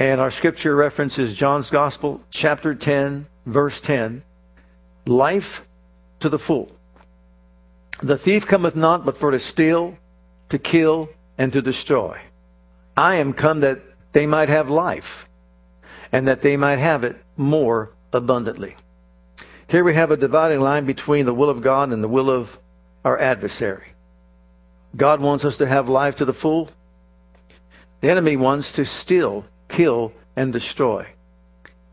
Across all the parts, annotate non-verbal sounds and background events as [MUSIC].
And our scripture reference is John's Gospel, chapter 10, verse 10. Life to the full. The thief cometh not but for to steal, to kill, and to destroy. I am come that they might have life, and that they might have it more abundantly. Here we have a dividing line between the will of God and the will of our adversary. God wants us to have life to the full. The enemy wants to steal, kill, and destroy.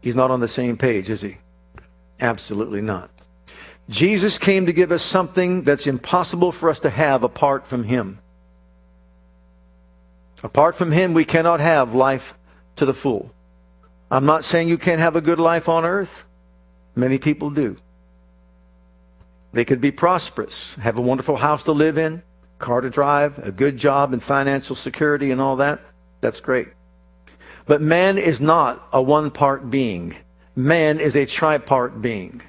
He's not on the same page, is he? Absolutely not. Jesus came to give us something that's impossible for us to have apart from him. Apart from him, we cannot have life to the full. I'm not saying you can't have a good life on earth. Many people do. They could be prosperous, have a wonderful house to live in, car to drive, a good job and financial security and all that. That's great. But man is not a one part being. Man is a tripart being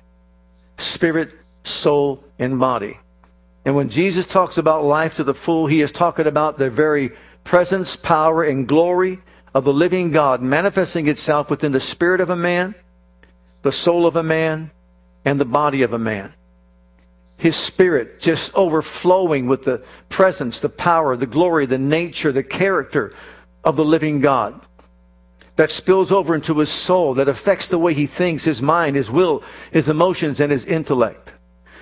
spirit, soul, and body. And when Jesus talks about life to the full, he is talking about the very presence, power, and glory of the living God manifesting itself within the spirit of a man, the soul of a man, and the body of a man. His spirit just overflowing with the presence, the power, the glory, the nature, the character of the living God that spills over into his soul, that affects the way he thinks, his mind, his will, his emotions, and his intellect.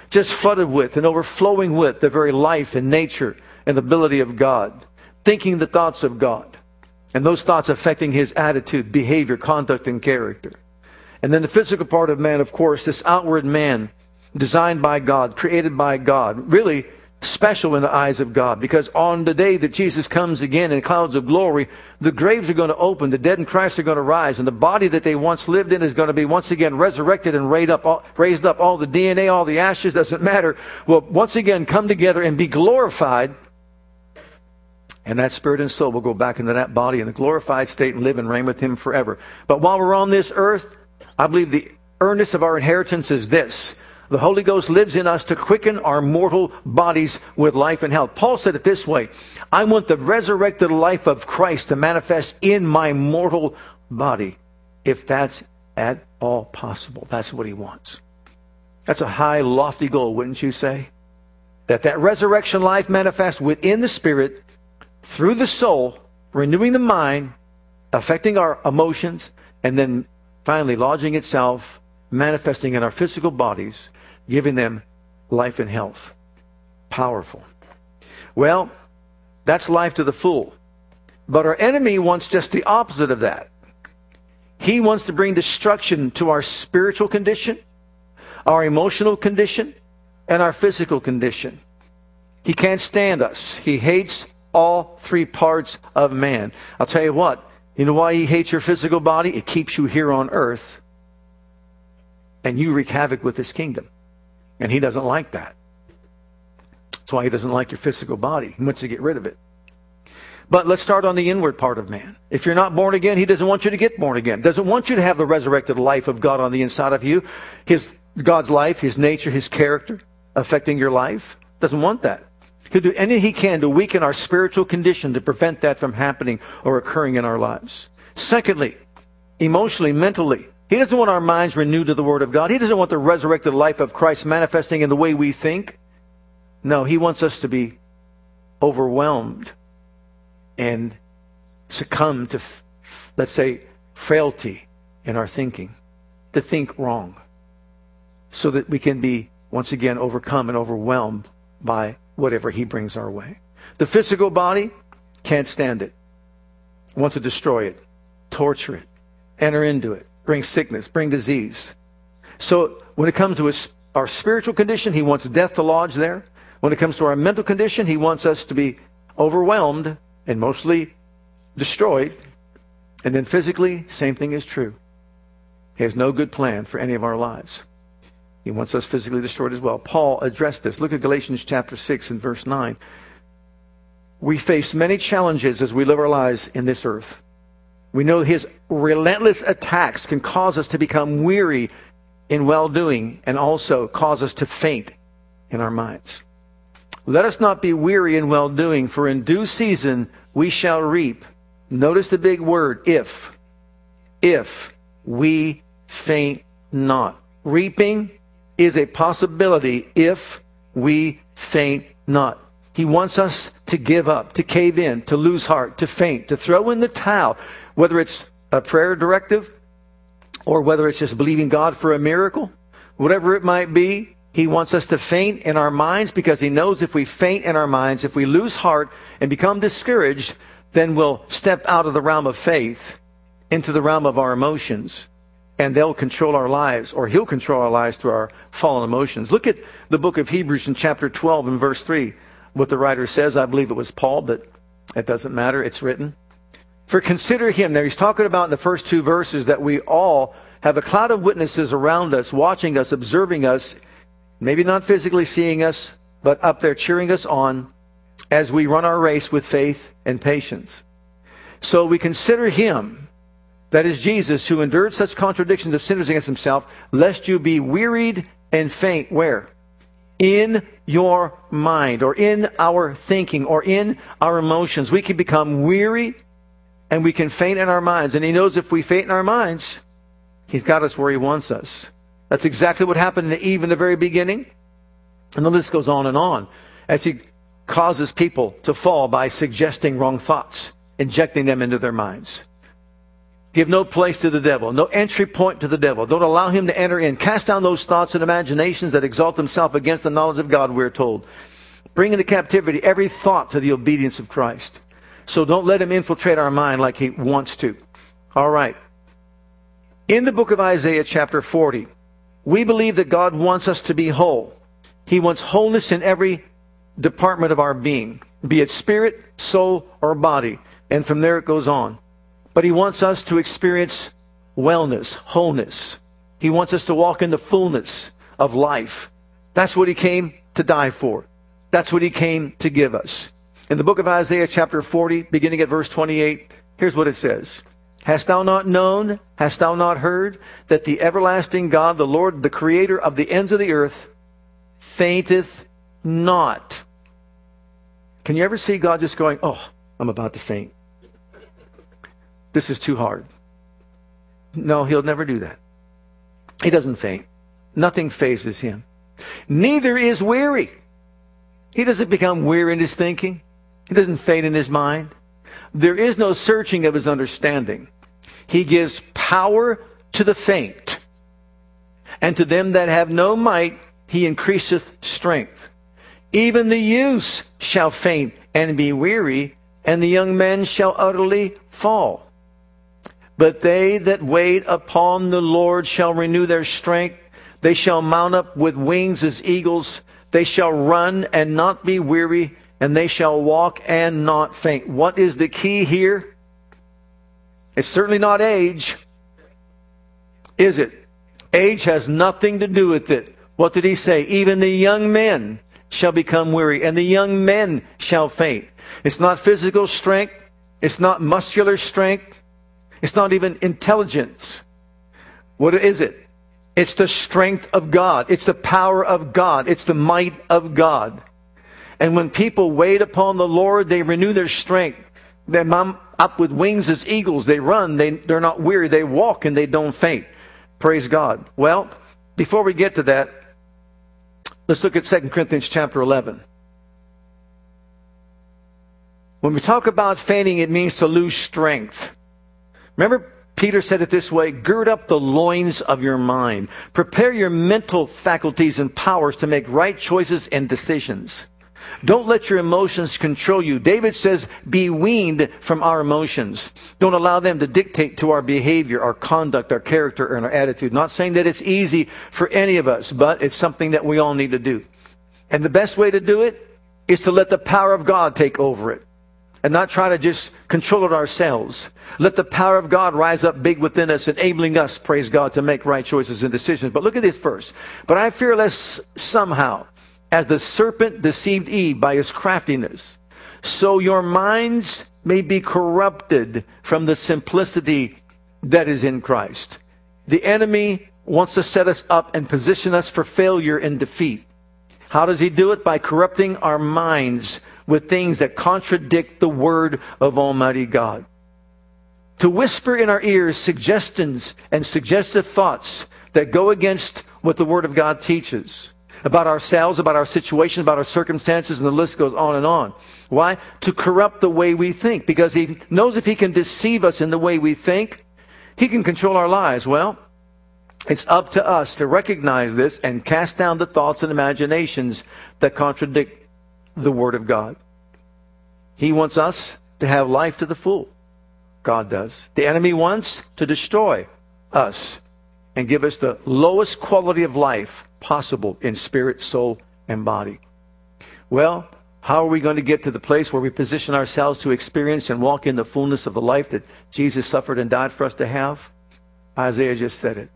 Just flooded with and overflowing with the very life and nature and ability of God, thinking the thoughts of God, and those thoughts affecting his attitude, behavior, conduct, and character. And then the physical part of man, of course, this outward man, designed by God, created by God, really special in the eyes of God because on the day that Jesus comes again in clouds of glory, the graves are going to open, the dead in Christ are going to rise, and the body that they once lived in is going to be once again resurrected and raised up, all, raised up. All the DNA, all the ashes, doesn't matter, will once again come together and be glorified. And that spirit and soul will go back into that body in a glorified state and live and reign with Him forever. But while we're on this earth, I believe the earnest of our inheritance is this the Holy Ghost lives in us to quicken our mortal bodies with life and health. Paul said it this way I want the resurrected life of Christ to manifest in my mortal body, if that's at all possible. That's what he wants. That's a high, lofty goal, wouldn't you say? That that resurrection life manifests within the spirit, through the soul, renewing the mind, affecting our emotions, and then finally lodging itself, manifesting in our physical bodies giving them life and health. Powerful. Well, that's life to the full. But our enemy wants just the opposite of that. He wants to bring destruction to our spiritual condition, our emotional condition, and our physical condition. He can't stand us. He hates all three parts of man. I'll tell you what, you know why he hates your physical body? It keeps you here on earth, and you wreak havoc with his kingdom. And he doesn't like that. That's why he doesn't like your physical body. He wants to get rid of it. But let's start on the inward part of man. If you're not born again, he doesn't want you to get born again. Doesn't want you to have the resurrected life of God on the inside of you. His God's life, his nature, his character affecting your life. Doesn't want that. He'll do anything he can to weaken our spiritual condition to prevent that from happening or occurring in our lives. Secondly, emotionally, mentally, he doesn't want our minds renewed to the Word of God. He doesn't want the resurrected life of Christ manifesting in the way we think. No, He wants us to be overwhelmed and succumb to, let's say, frailty in our thinking, to think wrong, so that we can be, once again, overcome and overwhelmed by whatever He brings our way. The physical body can't stand it, wants to destroy it, torture it, enter into it bring sickness, bring disease. So when it comes to his, our spiritual condition, he wants death to lodge there. When it comes to our mental condition, he wants us to be overwhelmed and mostly destroyed And then physically, same thing is true. He has no good plan for any of our lives. He wants us physically destroyed as well. Paul addressed this. Look at Galatians chapter 6 and verse 9. We face many challenges as we live our lives in this earth. We know his relentless attacks can cause us to become weary in well doing and also cause us to faint in our minds. Let us not be weary in well doing, for in due season we shall reap. Notice the big word, if. If we faint not. Reaping is a possibility if we faint not. He wants us to give up, to cave in, to lose heart, to faint, to throw in the towel, whether it's a prayer directive or whether it's just believing God for a miracle, whatever it might be. He wants us to faint in our minds because he knows if we faint in our minds, if we lose heart and become discouraged, then we'll step out of the realm of faith into the realm of our emotions and they'll control our lives, or he'll control our lives through our fallen emotions. Look at the book of Hebrews in chapter 12 and verse 3. What the writer says, I believe it was Paul, but it doesn't matter. It's written. For consider him. Now he's talking about in the first two verses that we all have a cloud of witnesses around us, watching us, observing us, maybe not physically seeing us, but up there cheering us on as we run our race with faith and patience. So we consider him, that is Jesus, who endured such contradictions of sinners against himself, lest you be wearied and faint. Where? In your mind, or in our thinking, or in our emotions. We can become weary and we can faint in our minds. And he knows if we faint in our minds, he's got us where he wants us. That's exactly what happened to Eve in the very beginning. And the list goes on and on as he causes people to fall by suggesting wrong thoughts, injecting them into their minds. Give no place to the devil, no entry point to the devil. Don't allow him to enter in. Cast down those thoughts and imaginations that exalt themselves against the knowledge of God, we're told. Bring into captivity every thought to the obedience of Christ. So don't let him infiltrate our mind like he wants to. All right. In the book of Isaiah, chapter 40, we believe that God wants us to be whole. He wants wholeness in every department of our being, be it spirit, soul, or body. And from there it goes on. But He wants us to experience wellness, wholeness. He wants us to walk in the fullness of life. That's what He came to die for. That's what He came to give us. In the book of Isaiah, chapter 40, beginning at verse 28, here's what it says. Hast thou not known, hast thou not heard, that the everlasting God, the Lord, the creator of the ends of the earth, fainteth not. Can you ever see God just going, Oh, I'm about to faint? This is too hard. No, he'll never do that. He doesn't faint. Nothing fazes him. Neither is weary. He doesn't become weary in his thinking. He doesn't faint in his mind. There is no searching of his understanding. He gives power to the faint, and to them that have no might, he increaseth strength. Even the youths shall faint and be weary, and the young men shall utterly fall. But they that wait upon the Lord shall renew their strength. They shall mount up with wings as eagles. They shall run and not be weary and they shall walk and not faint. What is the key here? It's certainly not age. Is it? Age has nothing to do with it. What did he say? Even the young men shall become weary, and the young men shall faint. It's not physical strength. It's not muscular strength. It's not even intelligence. What is it? It's the strength of God. It's the power of God. It's the might of God. And when people wait upon the Lord, they renew their strength. They mount up with wings as eagles. They run. They, they're not weary. They walk and they don't faint. Praise God. Well, before we get to that, let's look at 2 Corinthians chapter 11. When we talk about fainting, it means to lose strength. Remember, Peter said it this way Gird up the loins of your mind. Prepare your mental faculties and powers to make right choices and decisions. Don't let your emotions control you. David says, be weaned from our emotions. Don't allow them to dictate to our behavior, our conduct, our character, and our attitude. Not saying that it's easy for any of us, but it's something that we all need to do. And the best way to do it is to let the power of God take over it. And not try to just control it ourselves. Let the power of God rise up big within us, enabling us, praise God, to make right choices and decisions. But look at this verse. But I fear lest somehow, as the serpent deceived Eve by his craftiness, so your minds may be corrupted from the simplicity that is in Christ. The enemy wants to set us up and position us for failure and defeat. How does he do it? By corrupting our minds with things that contradict the word of Almighty God. To whisper in our ears suggestions and suggestive thoughts that go against what the word of God teaches about ourselves, about our situation, about our circumstances, and the list goes on and on. Why? To corrupt the way we think. Because he knows if he can deceive us in the way we think, he can control our lives. Well, it's up to us to recognize this and cast down the thoughts and imaginations that contradict the Word of God. He wants us to have life to the full. God does. The enemy wants to destroy us and give us the lowest quality of life possible in spirit, soul, and body. Well, how are we going to get to the place where we position ourselves to experience and walk in the fullness of the life that Jesus suffered and died for us to have? Isaiah just said it.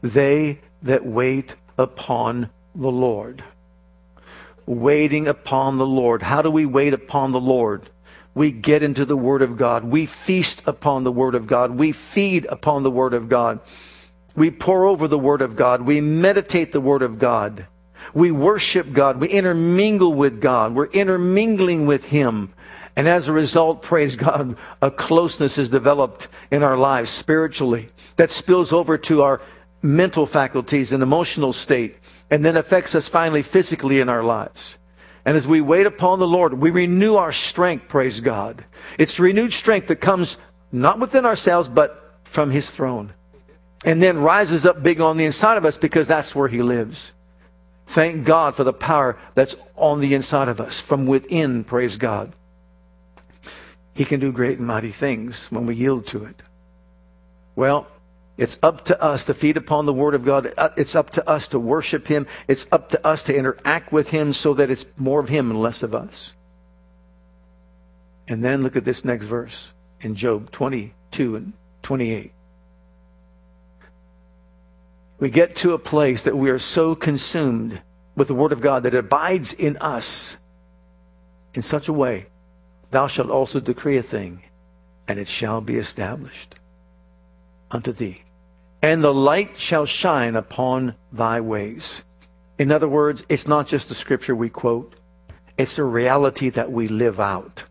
They that wait upon the Lord. Waiting upon the Lord. How do we wait upon the Lord? We get into the Word of God. We feast upon the Word of God. We feed upon the Word of God. We pore over the Word of God. We meditate the Word of God. We worship God. We intermingle with God. We're intermingling with Him. And as a result, praise God, a closeness is developed in our lives spiritually that spills over to our mental faculties and emotional state, and then affects us finally physically in our lives. And as we wait upon the Lord, we renew our strength, praise God. It's renewed strength that comes not within ourselves, but from His throne. And then rises up big on the inside of us because that's where He lives. Thank God for the power that's on the inside of us from within, praise God. He can do great and mighty things when we yield to it. Well, it's up to us to feed upon the Word of God. Uh, it's up to us to worship Him. It's up to us to interact with Him so that it's more of Him and less of us. And then look at this next verse in Job 22 and 28. We get to a place that we are so consumed with the Word of God that it abides in us in such a way, thou shalt also decree a thing, and it shall be established unto thee and the light shall shine upon thy ways. In other words, it's not just a scripture we quote, it's a reality that we live out.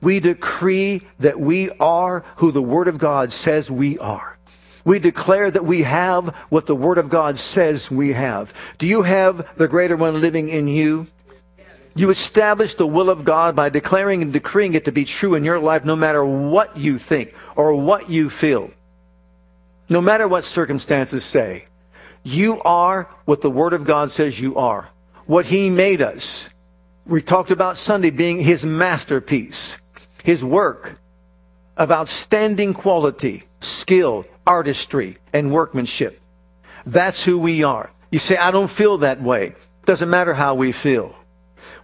We decree that we are who the Word of God says we are. We declare that we have what the Word of God says we have. Do you have the greater one living in you? You establish the will of God by declaring and decreeing it to be true in your life no matter what you think or what you feel no matter what circumstances say, you are what the Word of God says you are. What He made us. We talked about Sunday being His masterpiece, His work of outstanding quality, skill, artistry, and workmanship. That's who we are. You say, I don't feel that way. Doesn't matter how we feel.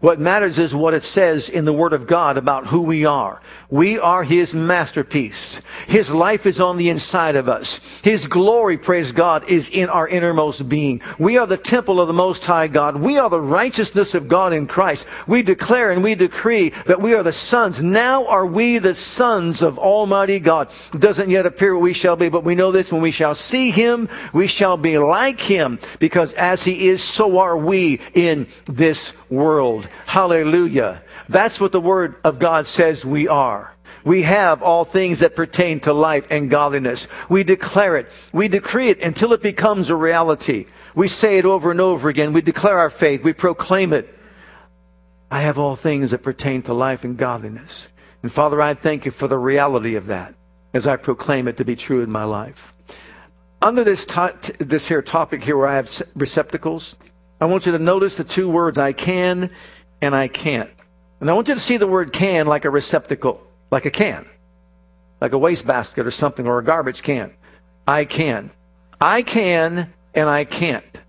What matters is what it says in the Word of God about who we are. We are His masterpiece. His life is on the inside of us. His glory, praise God, is in our innermost being. We are the temple of the Most High God. We are the righteousness of God in Christ. We declare and we decree that we are the sons. Now are we the sons of Almighty God. It doesn't yet appear what we shall be, but we know this when we shall see Him, we shall be like Him, because as He is, so are we in this world. Hallelujah. That's what the Word of God says we are. We have all things that pertain to life and godliness. We declare it. We decree it until it becomes a reality. We say it over and over again. We declare our faith. We proclaim it. I have all things that pertain to life and godliness. And Father, I thank you for the reality of that as I proclaim it to be true in my life. Under this, to- this here topic here where I have receptacles, I want you to notice the two words I can and I can't. And I want you to see the word can like a receptacle, like a can, like a wastebasket or something, or a garbage can. I can. I can and I can't.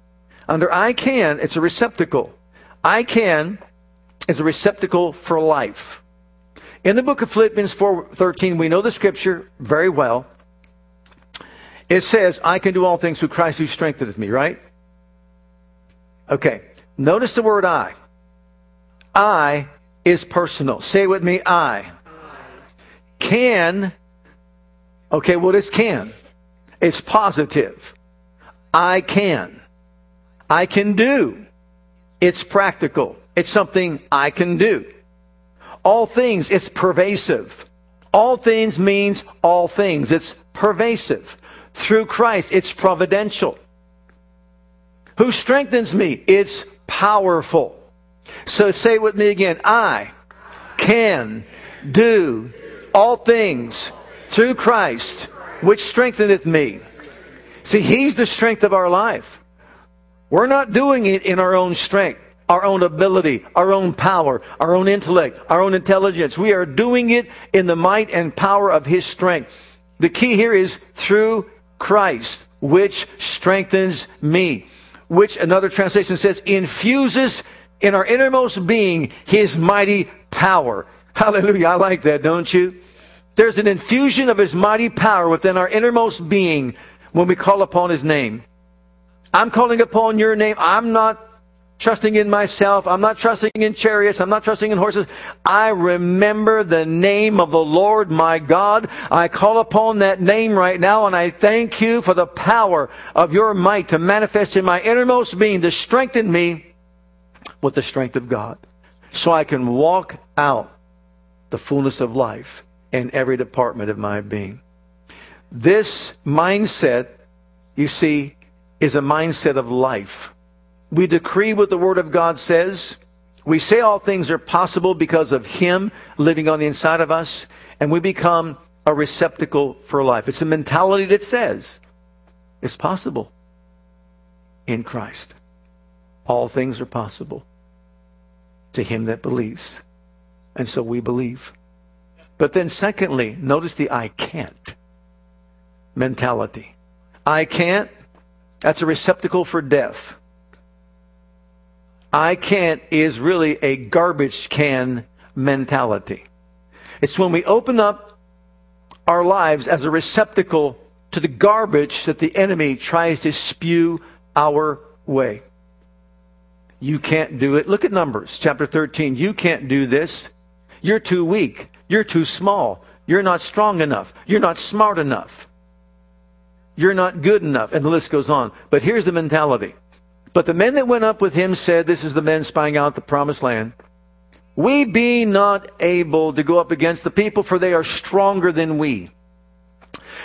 Under I can, it's a receptacle. I can is a receptacle for life. In the book of Philippians 4:13, we know the scripture very well. It says, I can do all things through Christ who strengtheneth me, right? Okay. Notice the word I. I is personal. Say with me, I. Can. Okay, well, what is can? It's positive. I can. I can do. It's practical. It's something I can do. All things, it's pervasive. All things means all things. It's pervasive. Through Christ, it's providential. Who strengthens me? It's powerful. So say with me again I can do all things through Christ, which strengtheneth me. See, He's the strength of our life. We're not doing it in our own strength, our own ability, our own power, our own intellect, our own intelligence. We are doing it in the might and power of His strength. The key here is through Christ, which strengthens me. Which another translation says infuses in our innermost being His mighty power. Hallelujah. I like that, don't you? There's an infusion of His mighty power within our innermost being when we call upon His name. I'm calling upon your name. I'm not trusting in myself. I'm not trusting in chariots. I'm not trusting in horses. I remember the name of the Lord my God. I call upon that name right now and I thank you for the power of your might to manifest in my innermost being to strengthen me with the strength of God so I can walk out the fullness of life in every department of my being. This mindset, you see, is a mindset of life. We decree what the Word of God says. We say all things are possible because of Him living on the inside of us, and we become a receptacle for life. It's a mentality that says it's possible in Christ. All things are possible to him that believes. And so we believe. But then, secondly, notice the I can't mentality. I can't, that's a receptacle for death. I can't is really a garbage can mentality. It's when we open up our lives as a receptacle to the garbage that the enemy tries to spew our way. You can't do it. Look at Numbers chapter 13. You can't do this. You're too weak. You're too small. You're not strong enough. You're not smart enough. You're not good enough. And the list goes on. But here's the mentality. But the men that went up with him said, This is the men spying out the promised land. We be not able to go up against the people, for they are stronger than we.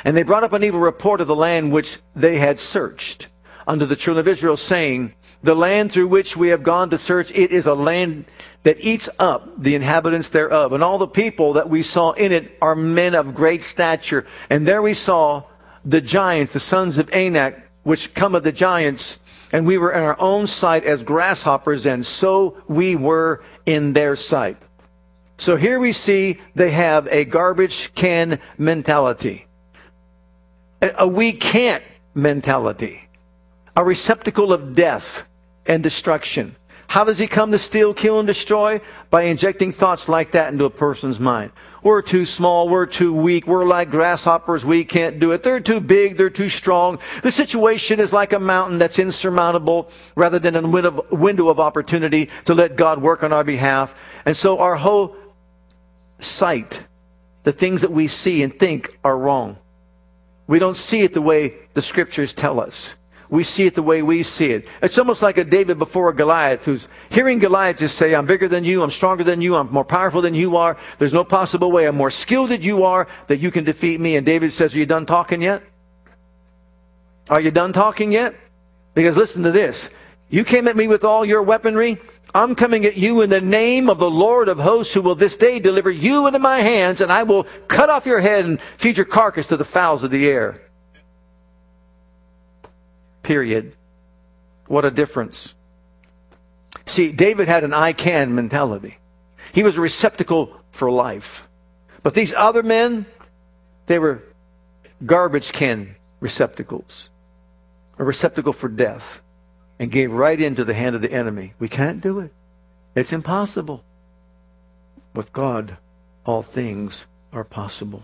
And they brought up an evil report of the land which they had searched unto the children of Israel, saying, the land through which we have gone to search, it is a land that eats up the inhabitants thereof. And all the people that we saw in it are men of great stature. And there we saw the giants, the sons of Anak, which come of the giants. And we were in our own sight as grasshoppers, and so we were in their sight. So here we see they have a garbage can mentality, a we can't mentality, a receptacle of death and destruction. How does he come to steal, kill, and destroy? By injecting thoughts like that into a person's mind. We're too small. We're too weak. We're like grasshoppers. We can't do it. They're too big. They're too strong. The situation is like a mountain that's insurmountable rather than a window of opportunity to let God work on our behalf. And so our whole sight, the things that we see and think are wrong. We don't see it the way the scriptures tell us we see it the way we see it. It's almost like a David before a Goliath who's hearing Goliath just say, I'm bigger than you, I'm stronger than you, I'm more powerful than you are. There's no possible way I'm more skilled than you are that you can defeat me. And David says, Are you done talking yet? Are you done talking yet? Because listen to this. You came at me with all your weaponry. I'm coming at you in the name of the Lord of hosts, who will this day deliver you into my hands, and I will cut off your head and feed your carcass to the fowls of the air. Period. What a difference. See, David had an I can mentality. He was a receptacle for life. But these other men, they were garbage can receptacles, a receptacle for death, and gave right into the hand of the enemy. We can't do it. It's impossible. With God, all things are possible.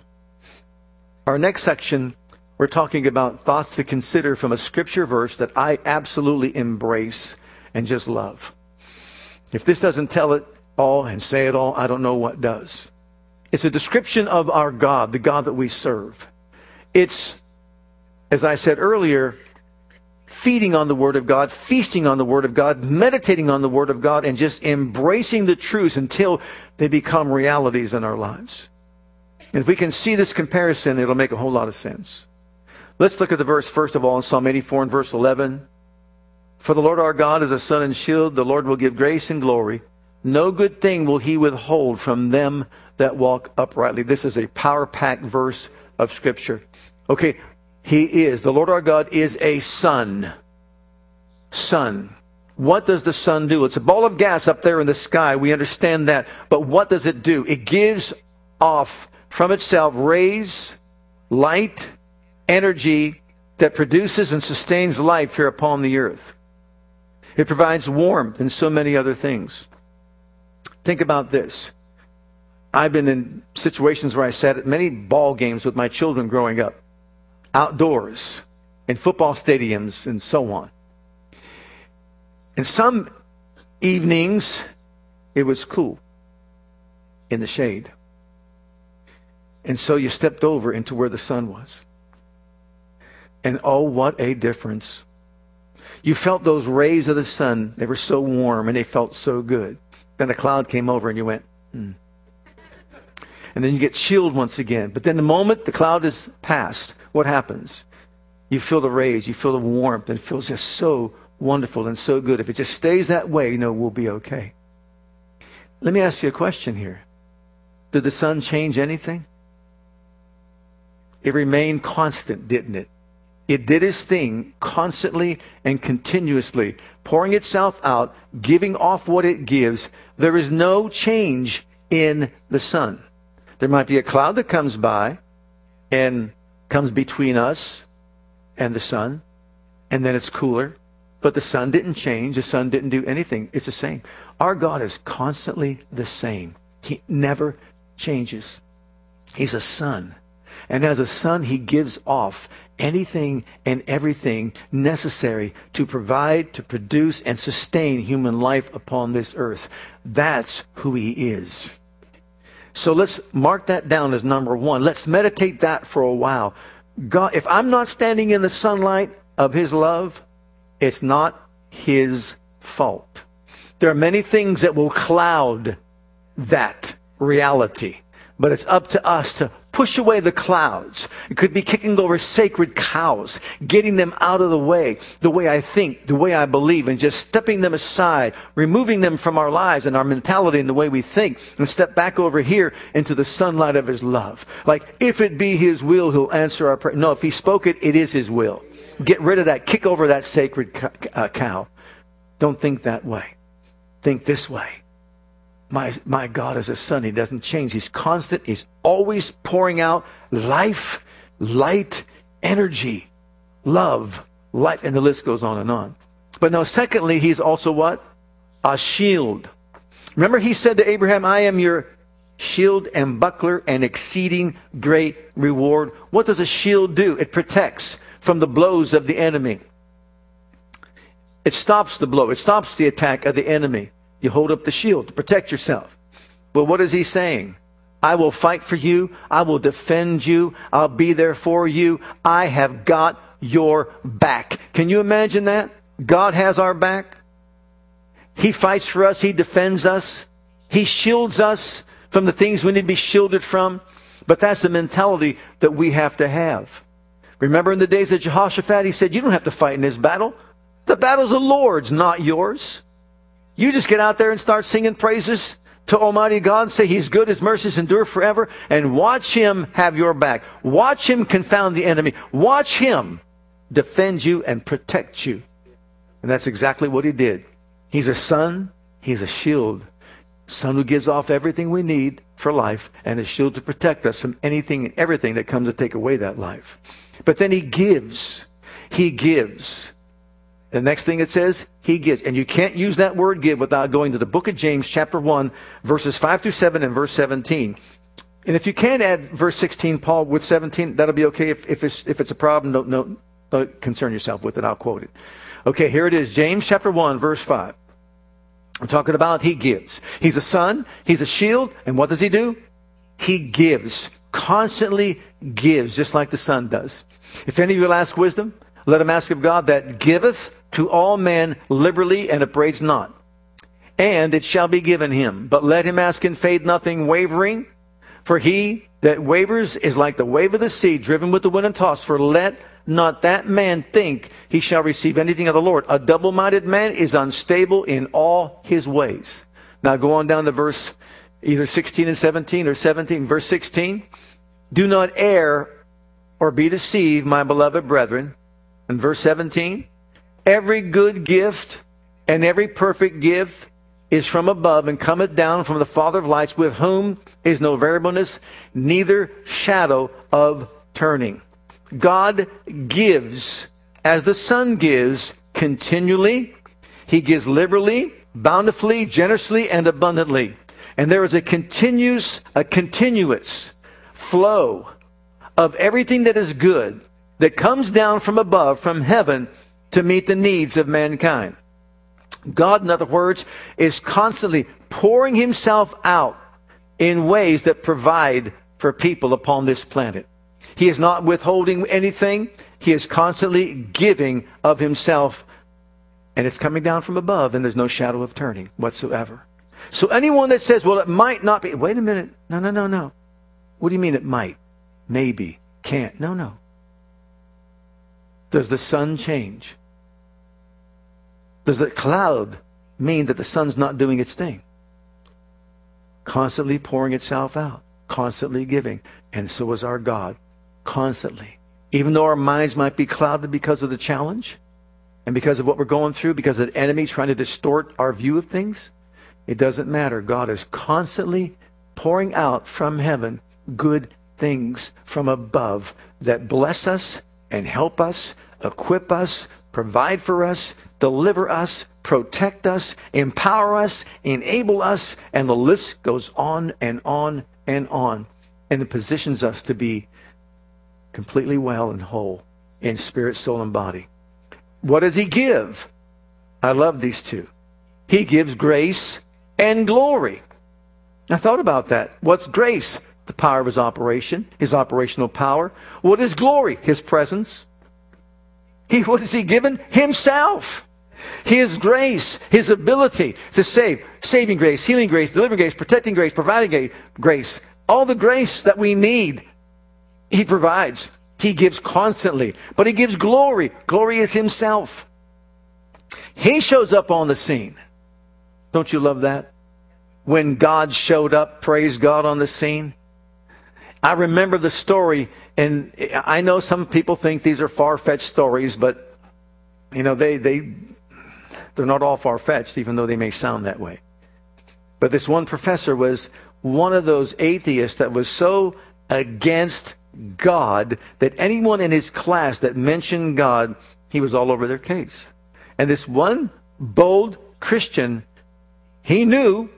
Our next section, we're talking about thoughts to consider from a scripture verse that I absolutely embrace and just love. If this doesn't tell it all and say it all, I don't know what does. It's a description of our God, the God that we serve. It's, as I said earlier, feeding on the Word of God, feasting on the Word of God, meditating on the Word of God, and just embracing the truths until they become realities in our lives. And if we can see this comparison, it'll make a whole lot of sense. Let's look at the verse first of all in Psalm 84 and verse 11. For the Lord our God is a sun and shield. The Lord will give grace and glory. No good thing will he withhold from them that walk uprightly. This is a power packed verse of Scripture. Okay, he is. The Lord our God is a sun. Sun. What does the sun do? It's a ball of gas up there in the sky. We understand that. But what does it do? It gives off from itself rays, light, energy that produces and sustains life here upon the earth. It provides warmth and so many other things. Think about this. I've been in situations where I sat at many ball games with my children growing up, outdoors, in football stadiums, and so on. And some evenings, it was cool in the shade. And so you stepped over into where the sun was. And oh, what a difference. You felt those rays of the sun. They were so warm and they felt so good. Then a cloud came over and you went, hmm. And then you get chilled once again. But then the moment the cloud is past, what happens? You feel the rays, you feel the warmth, and it feels just so wonderful and so good. If it just stays that way, you know, we'll be okay. Let me ask you a question here. Did the sun change anything? It remained constant, didn't it? It did its thing constantly and continuously, pouring itself out, giving off what it gives. There is no change in the sun. There might be a cloud that comes by and comes between us and the sun, and then it's cooler. But the sun didn't change. The sun didn't do anything. It's the same. Our God is constantly the same. He never changes. He's a sun. And as a sun, he gives off anything and everything necessary to provide, to produce, and sustain human life upon this earth. That's who he is. So let's mark that down as number one. Let's meditate that for a while. God, if I'm not standing in the sunlight of his love, it's not his fault. There are many things that will cloud that reality, but it's up to us to push away the clouds. It could be kicking over sacred cows, getting them out of the way, the way I think, the way I believe, and just stepping them aside, removing them from our lives and our mentality and the way we think, and step back over here into the sunlight of His love. Like, if it be His will, He'll answer our prayer. No, if He spoke it, it is His will. Get rid of that. Kick over that sacred uh, cow. Don't think that way. Think this way. My, my God is a sun. He doesn't change. He's constant. He's always pouring out life, light, energy, love, life, and the list goes on and on. But now, secondly, he's also what? A shield. Remember, he said to Abraham, I am your shield and buckler and exceeding great reward. What does a shield do? It protects from the blows of the enemy. It stops the blow. It stops the attack of the enemy. You hold up the shield to protect yourself. But what is he saying? I will fight for you. I will defend you. I'll be there for you. I have got your back. Can you imagine that? God has our back. He fights for us. He defends us. He shields us from the things we need to be shielded from. But that's the mentality that we have to have. Remember in the days of Jehoshaphat, he said, You don't have to fight in this battle. The battle's the Lord's, not yours. You just get out there and start singing praises to Almighty God, and say He's good, His mercies endure forever, and watch Him have your back. Watch Him confound the enemy. Watch Him defend you and protect you. And that's exactly what He did. He's a sun, He's a shield. Sun who gives off everything we need for life and a shield to protect us from anything and everything that comes to take away that life. But then He gives. He gives. The next thing it says, he gives. And you can't use that word give without going to the book of James, chapter 1, verses 5 through 7 and verse 17. And if you can add verse 16, Paul, with 17, that'll be okay. If, if, it's, if it's a problem, don't, don't, don't concern yourself with it. I'll quote it. Okay, here it is. James chapter 1, verse 5. I'm talking about he gives. He's a sun, he's a shield, and what does he do? He gives, constantly gives, just like the sun does. If any of you ask wisdom, let him ask of God that giveth to all men liberally and upbraids not. And it shall be given him. But let him ask in faith, nothing wavering. For he that wavers is like the wave of the sea, driven with the wind and tossed. For let not that man think he shall receive anything of the Lord. A double minded man is unstable in all his ways. Now go on down to verse either 16 and 17 or 17. Verse 16. Do not err or be deceived, my beloved brethren. And verse 17. Every good gift and every perfect gift is from above and cometh down from the Father of lights, with whom is no variableness, neither shadow of turning. God gives as the sun gives continually. He gives liberally, bountifully, generously, and abundantly. And there is a continuous, a continuous flow of everything that is good that comes down from above, from heaven, to meet the needs of mankind. God, in other words, is constantly pouring himself out in ways that provide for people upon this planet. He is not withholding anything. He is constantly giving of himself. And it's coming down from above, and there's no shadow of turning whatsoever. So anyone that says, well, it might not be, wait a minute. No, no, no, no. What do you mean it might? Maybe. Can't. No, no. Does the sun change? Does the cloud mean that the sun's not doing its thing? Constantly pouring itself out, constantly giving. And so is our God constantly. Even though our minds might be clouded because of the challenge and because of what we're going through, because of the enemy trying to distort our view of things, it doesn't matter. God is constantly pouring out from heaven good things from above that bless us and help us, equip us, provide for us, deliver us, protect us, empower us, enable us, and the list goes on and on and on. And it positions us to be completely well and whole in spirit, soul, and body. What does he give? I love these two. He gives grace and glory. I thought about that. What's grace? The power of his operation, his operational power. What is glory? His presence. He, what is he given? Himself. His grace, his ability to save, saving grace, healing grace, delivering grace, protecting grace, providing grace, all the grace that we need he provides. He gives constantly. But he gives glory. Glory is himself. He shows up on the scene. Don't you love that? When God showed up, praise God on the scene. I remember the story, and I know some people think these are far fetched stories, but you know, they they they're not all far fetched, even though they may sound that way. But this one professor was one of those atheists that was so against God that anyone in his class that mentioned God, he was all over their case. And this one bold Christian, he knew,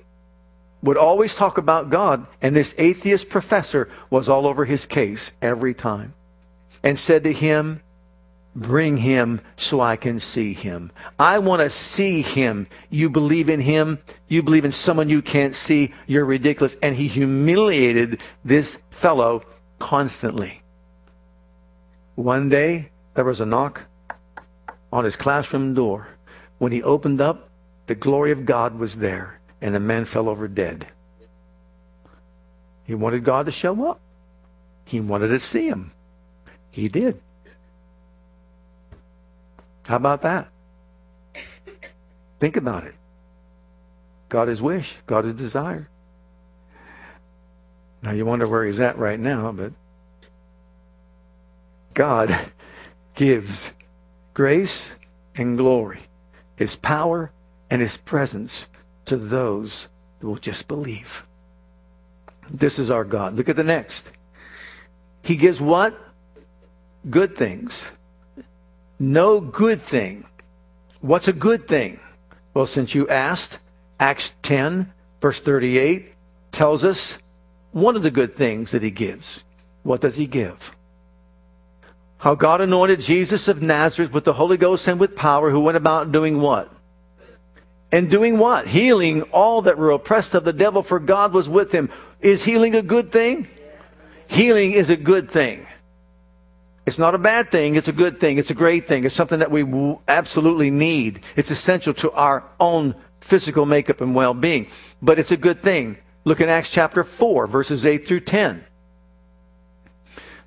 would always talk about God. And this atheist professor was all over his case every time and said to him, Bring him so I can see him. I want to see him. You believe in him. You believe in someone you can't see. You're ridiculous. And he humiliated this fellow constantly. One day, there was a knock on his classroom door. When he opened up, the glory of God was there, and the man fell over dead. He wanted God to show up. He wanted to see him. He did. How about that? Think about it. God is wish, God is desire. Now you wonder where he's at right now, but God [LAUGHS] gives grace and glory, his power and his presence to those who will just believe. This is our God. Look at the next. He gives what? Good things. No good thing. What's a good thing? Well, since you asked, Acts 10, verse 38 tells us one of the good things that he gives. What does he give? How God anointed Jesus of Nazareth with the Holy Ghost and with power, who went about doing what? And doing what? Healing all that were oppressed of the devil, for God was with him. Is healing a good thing? Healing is a good thing. It's not a bad thing. It's a good thing. It's a great thing. It's something that we absolutely need. It's essential to our own physical makeup and well being. But it's a good thing. Look in Acts chapter 4, verses 8 through 10.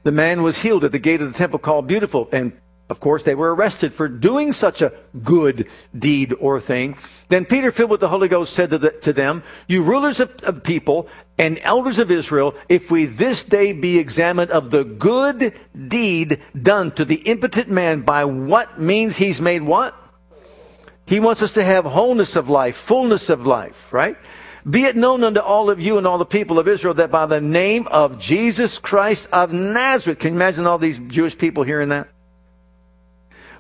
The man was healed at the gate of the temple called Beautiful, and of course, they were arrested for doing such a good deed or thing. Then Peter, filled with the Holy Ghost, said to, the, to them, You rulers of, of, people and elders of Israel, if we this day be examined of the good deed done to the impotent man, by what means he's made what? He wants us to have wholeness of life, fullness of life, right? Be it known unto all of you and all the people of Israel that by the name of Jesus Christ of Nazareth, can you imagine all these Jewish people hearing that?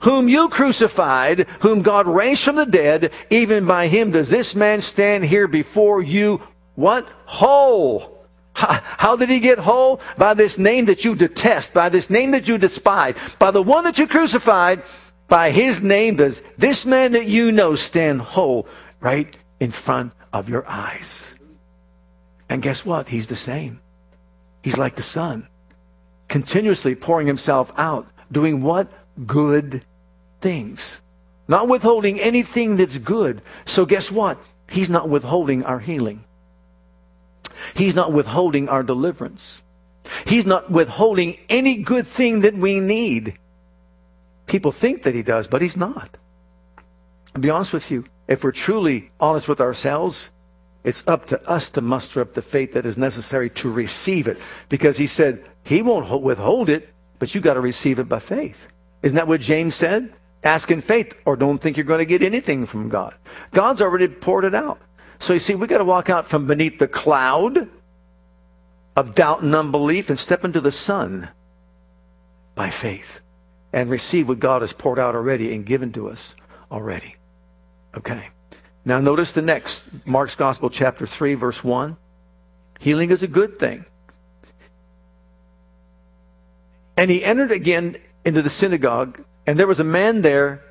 Whom you crucified, whom God raised from the dead, even by him does this man stand here before you, what? Whole. How did he get whole? By this name that you detest, by this name that you despise, by the one that you crucified, by his name does this man that you know stand whole right in front of your eyes. And guess what? He's the same. He's like the sun, continuously pouring himself out, doing what? Good things, not withholding anything that's good. So, guess what? He's not withholding our healing, He's not withholding our deliverance, He's not withholding any good thing that we need. People think that He does, but He's not. I'll be honest with you. If we're truly honest with ourselves, it's up to us to muster up the faith that is necessary to receive it. Because he said, He won't withhold it, but you got to receive it by faith. Isn't that what James said? Ask in faith or don't think you're going to get anything from God. God's already poured it out. So you see, we got to walk out from beneath the cloud of doubt and unbelief and step into the sun by faith and receive what God has poured out already and given to us already. Okay. Now notice the next Mark's Gospel chapter 3 verse 1. Healing is a good thing. And he entered again into the synagogue and there was a man there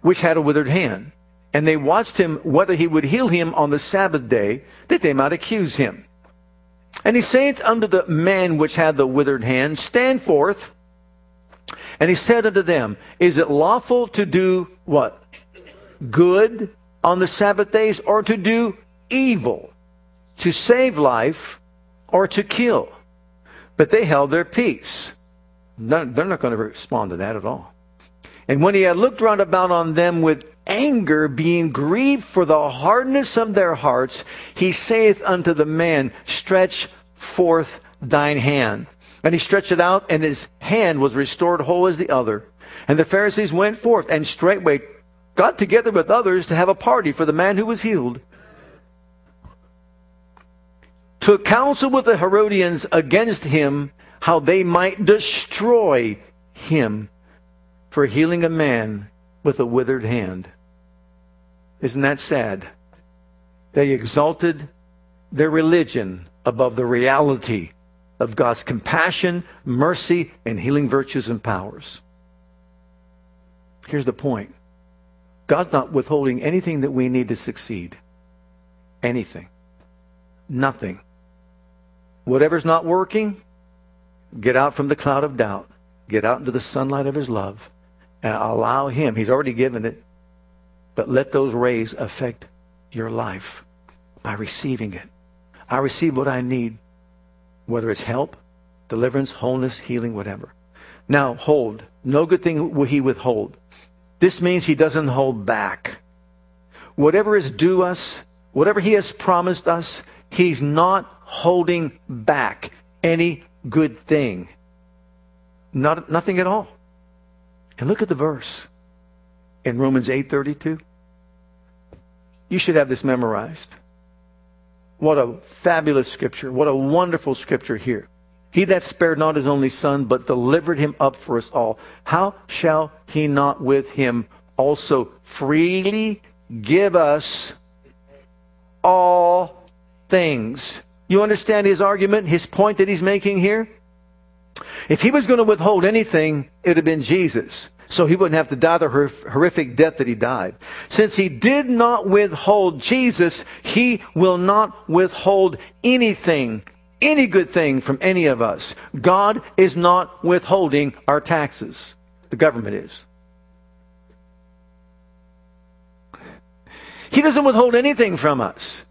which had a withered hand. And they watched him whether he would heal him on the Sabbath day, that they might accuse him. And he saith unto the man which had the withered hand, Stand forth. And he said unto them, Is it lawful to do what? Good on the Sabbath days, or to do evil? To save life, or to kill? But they held their peace. They're not going to respond to that at all. And when he had looked round about on them with anger, being grieved for the hardness of their hearts, he saith unto the man, Stretch forth thine hand. And he stretched it out, and his hand was restored whole as the other. And the Pharisees went forth, and straightway got together with others to have a party for the man who was healed. Took counsel with the Herodians against him how they might destroy him for healing a man with a withered hand. Isn't that sad? They exalted their religion above the reality of God's compassion, mercy, and healing virtues and powers. Here's the point God's not withholding anything that we need to succeed. Anything. Nothing. Whatever's not working, Get out from the cloud of doubt. Get out into the sunlight of His love and allow Him. He's already given it. But let those rays affect your life by receiving it. I receive what I need, whether it's help, deliverance, wholeness, healing, whatever. Now, hold. No good thing will He withhold. This means He doesn't hold back. Whatever is due us, whatever He has promised us, He's not holding back any good thing. Not, nothing at all. And look at the verse in Romans 8:32. You should have this memorized. What a fabulous scripture. What a wonderful scripture here. He that spared not his only son, but delivered him up for us all. How shall he not with him also freely give us all things? You understand his argument, his point that he's making here? If he was going to withhold anything, it would have been Jesus. So he wouldn't have to die the horrific death that he died. Since he did not withhold Jesus, he will not withhold anything, any good thing from any of us. God is not withholding our taxes. The government is. He doesn't withhold anything from us.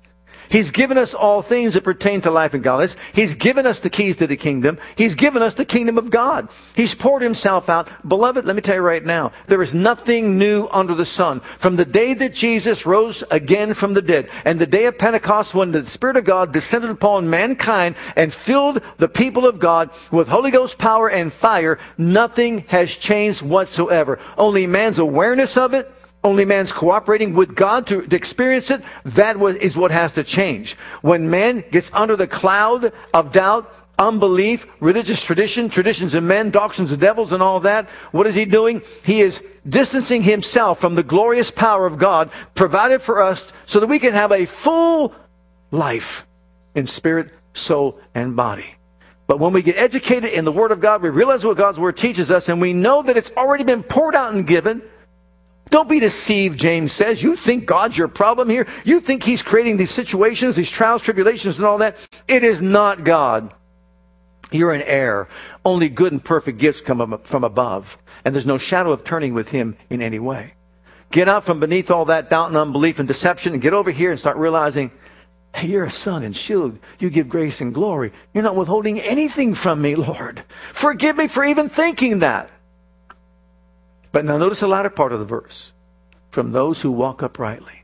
He's given us all things that pertain to life and godliness. He's given us the keys to the kingdom. He's given us the kingdom of God. He's poured himself out. Beloved, let me tell you right now, there is nothing new under the sun. From the day that Jesus rose again from the dead and the day of Pentecost when the Spirit of God descended upon mankind and filled the people of God with Holy Ghost power and fire, nothing has changed whatsoever. Only man's awareness of it only man's cooperating with God to, to experience it, that was, is what has to change. When man gets under the cloud of doubt, unbelief, religious tradition, traditions of men, doctrines of devils, and all that, what is he doing? He is distancing himself from the glorious power of God provided for us so that we can have a full life in spirit, soul, and body. But when we get educated in the Word of God, we realize what God's Word teaches us, and we know that it's already been poured out and given. Don't be deceived, James says. You think God's your problem here? You think He's creating these situations, these trials, tribulations, and all that? It is not God. You're in error. Only good and perfect gifts come from above, and there's no shadow of turning with Him in any way. Get out from beneath all that doubt and unbelief and deception and get over here and start realizing, hey, you're a sun and shield. You give grace and glory. You're not withholding anything from me, Lord. Forgive me for even thinking that. But now notice the latter part of the verse. From those who walk uprightly.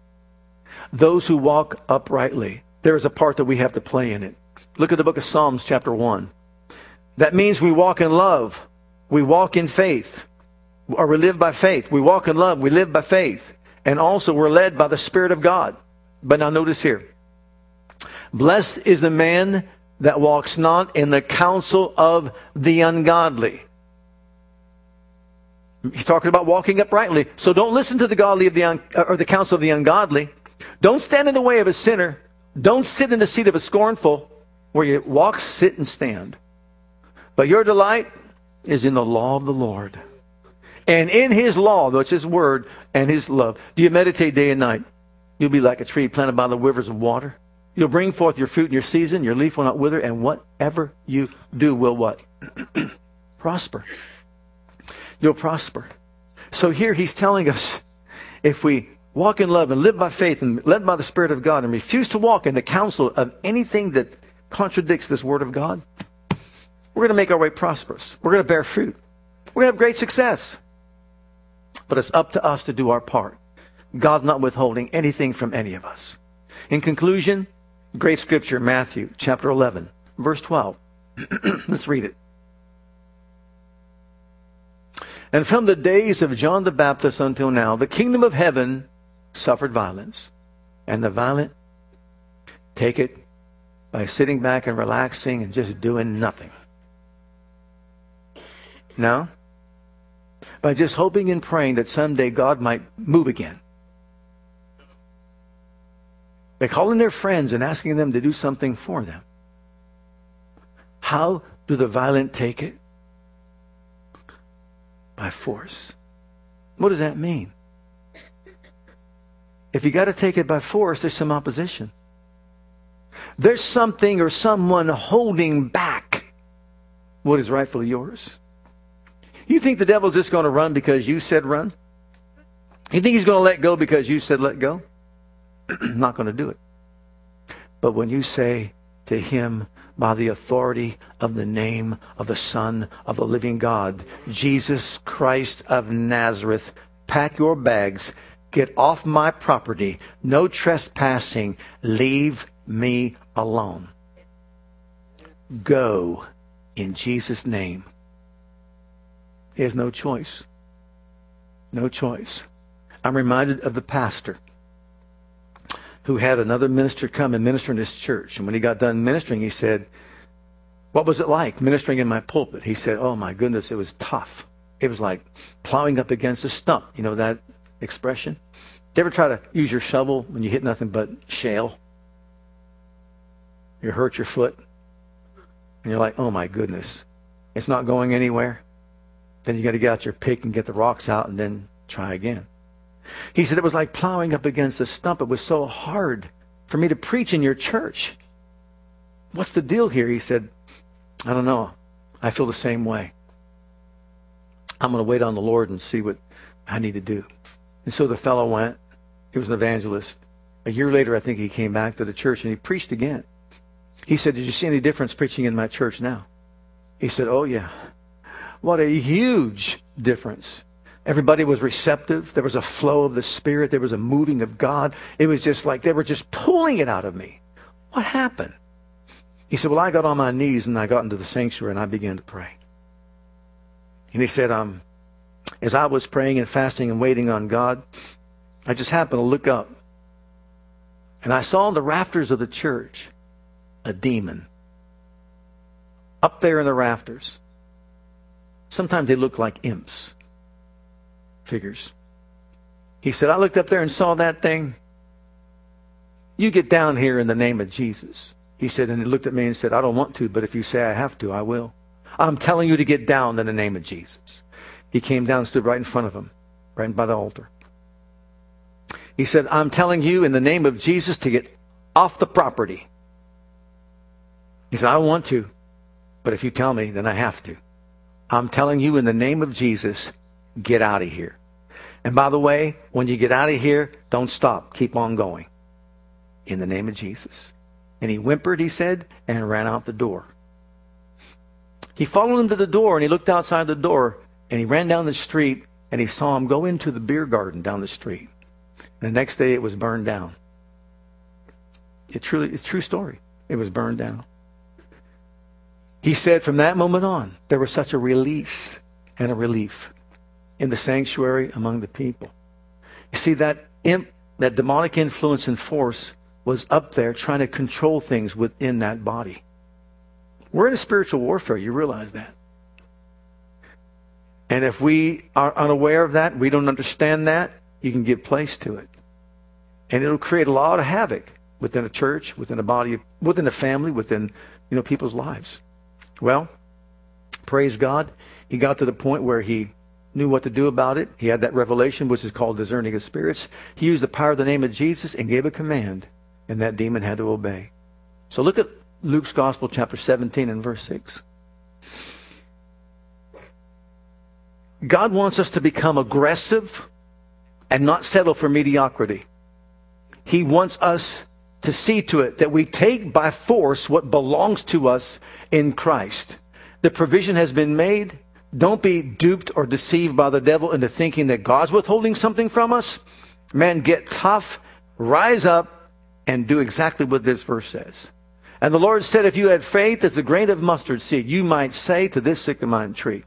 Those who walk uprightly. There is a part that we have to play in it. Look at the book of Psalms, chapter 1. That means we walk in love. We walk in faith. Or we live by faith. We walk in love. We live by faith. And also we're led by the Spirit of God. But now notice here. Blessed is the man that walks not in the counsel of the ungodly. He's talking about walking uprightly. So don't listen to the godly of the un- or the counsel of the ungodly. Don't stand in the way of a sinner. Don't sit in the seat of a scornful, where you walk, sit, and stand. But your delight is in the law of the Lord. And in his law, though it's his word and his love, do you meditate day and night? You'll be like a tree planted by the rivers of water. You'll bring forth your fruit in your season, your leaf will not wither, and whatever you do will what? [CLEARS THROAT] Prosper you'll prosper. So here he's telling us if we walk in love and live by faith and led by the Spirit of God and refuse to walk in the counsel of anything that contradicts this Word of God, we're going to make our way prosperous. We're going to bear fruit. We're going to have great success. But it's up to us to do our part. God's not withholding anything from any of us. In conclusion, great scripture, Matthew chapter 11, verse 12. [CLEARS THROAT] Let's read it. And from the days of John the Baptist until now, the kingdom of heaven suffered violence. And the violent take it by sitting back and relaxing and just doing nothing. No? By just hoping and praying that someday God might move again. By calling their friends and asking them to do something for them. How do the violent take it? By force. What does that mean? If you got to take it by force, there's some opposition. There's something or someone holding back what is rightfully yours. You think the devil's just going to run because you said run? You think he's going to let go because you said let go? [CLEARS THROAT] Not going to do it. But when you say to him, by the authority of the name of the Son of the living God, Jesus Christ of Nazareth. Pack your bags. Get off my property. No trespassing. Leave me alone. Go in Jesus' name. He has no choice. No choice. I'm reminded of the pastor who had another minister come and minister in his church. And when he got done ministering, he said, What was it like ministering in my pulpit? He said, Oh my goodness, it was tough. It was like plowing up against a stump. You know that expression? Do you ever try to use your shovel when you hit nothing but shale? You hurt your foot. And you're like, oh my goodness, it's not going anywhere. Then you got to get out your pick and get the rocks out and then try again. He said it was like plowing up against a stump. It was so hard for me to preach in your church. What's the deal here? He said, I don't know. I feel the same way. I'm going to wait on the Lord and see what I need to do. And so the fellow went. He was an evangelist. A year later, I think he came back to the church and he preached again. He said, Did you see any difference preaching in my church now? He said, Oh, yeah. What a huge difference. Everybody was receptive. There was a flow of the Spirit. There was a moving of God. It was just like they were just pulling it out of me. What happened? He said, Well, I got on my knees and I got into the sanctuary and I began to pray. And he said, um, As I was praying and fasting and waiting on God, I just happened to look up and I saw on the rafters of the church a demon. Up there in the rafters. Sometimes they look like imps, figures. He said, I looked up there and saw that thing. You get down here in the name of Jesus. He said, and he looked at me and said, I don't want to, but if you say I have to, I will. I'm telling you to get down in the name of Jesus. He came down, stood right in front of him, right by the altar. He said, I'm telling you in the name of Jesus to get off the property. He said, I don't want to, but if you tell me, then I have to. I'm telling you in the name of Jesus, get out of here. And by the way, when you get out of here, don't stop. Keep on going. In the name of Jesus. And he whimpered, he said, and ran out the door. He followed him to the door and he looked outside the door and he ran down the street and he saw him go into the beer garden down the street. And the next day it was burned down. It truly, it's a true story. It was burned down. He said from that moment on, there was such a release and a relief in the sanctuary among the people. You see, that imp, that demonic influence and force was up there trying to control things within that body. We're in a spiritual warfare. You realize that. And if we are unaware of that, we don't understand that, you can give place to it. And it'll create a lot of havoc within a church, within a body, within a family, within you know people's lives. Well, praise God, he got to the point where he knew what to do about it. He had that revelation, which is called discerning of spirits. He used the power of the name of Jesus and gave a command, and that demon had to obey. So look at Luke's Gospel, chapter 17 and verse 6. God wants us to become aggressive and not settle for mediocrity. He wants us to see to it that we take by force what belongs to us in Christ. The provision has been made. Don't be duped or deceived by the devil into thinking that God's withholding something from us. Man, get tough, rise up, and do exactly what this verse says. And the Lord said, If you had faith as a grain of mustard seed, you might say to this sycamore tree,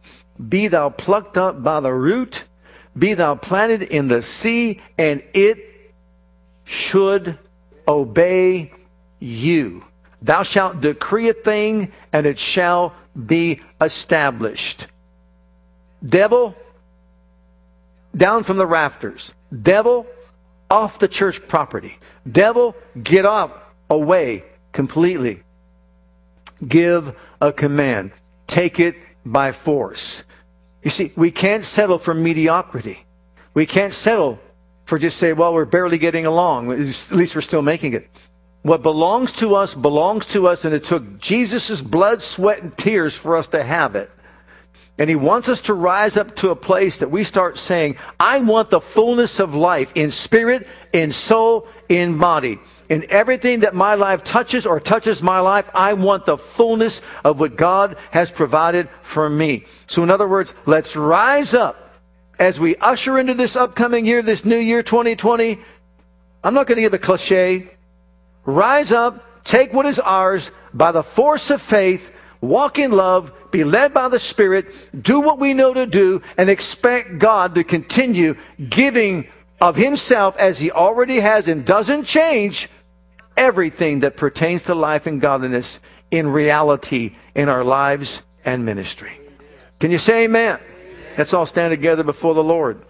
Be thou plucked up by the root be thou planted in the sea, and it should obey you. Thou shalt decree a thing, and it shall be established. Devil, down from the rafters. Devil, off the church property. Devil, get off, away completely. Give a command. Take it by force. You see, we can't settle for mediocrity. We can't settle for just say, well, we're barely getting along. At least we're still making it. What belongs to us belongs to us, and it took Jesus' blood, sweat, and tears for us to have it. And he wants us to rise up to a place that we start saying, I want the fullness of life in spirit, in soul, in body in everything that my life touches or touches my life, I want the fullness of what God has provided for me. So, in other words, let's rise up as we usher into this upcoming year, this new year 2020. I'm not going to give a cliche. Rise up, take what is ours by the force of faith, walk in love, be led by the Spirit, do what we know to do, and expect God to continue giving of Himself as He already has and doesn't change everything that pertains to life and godliness in reality in our lives and ministry. Can you say amen? Let's all stand together before the Lord.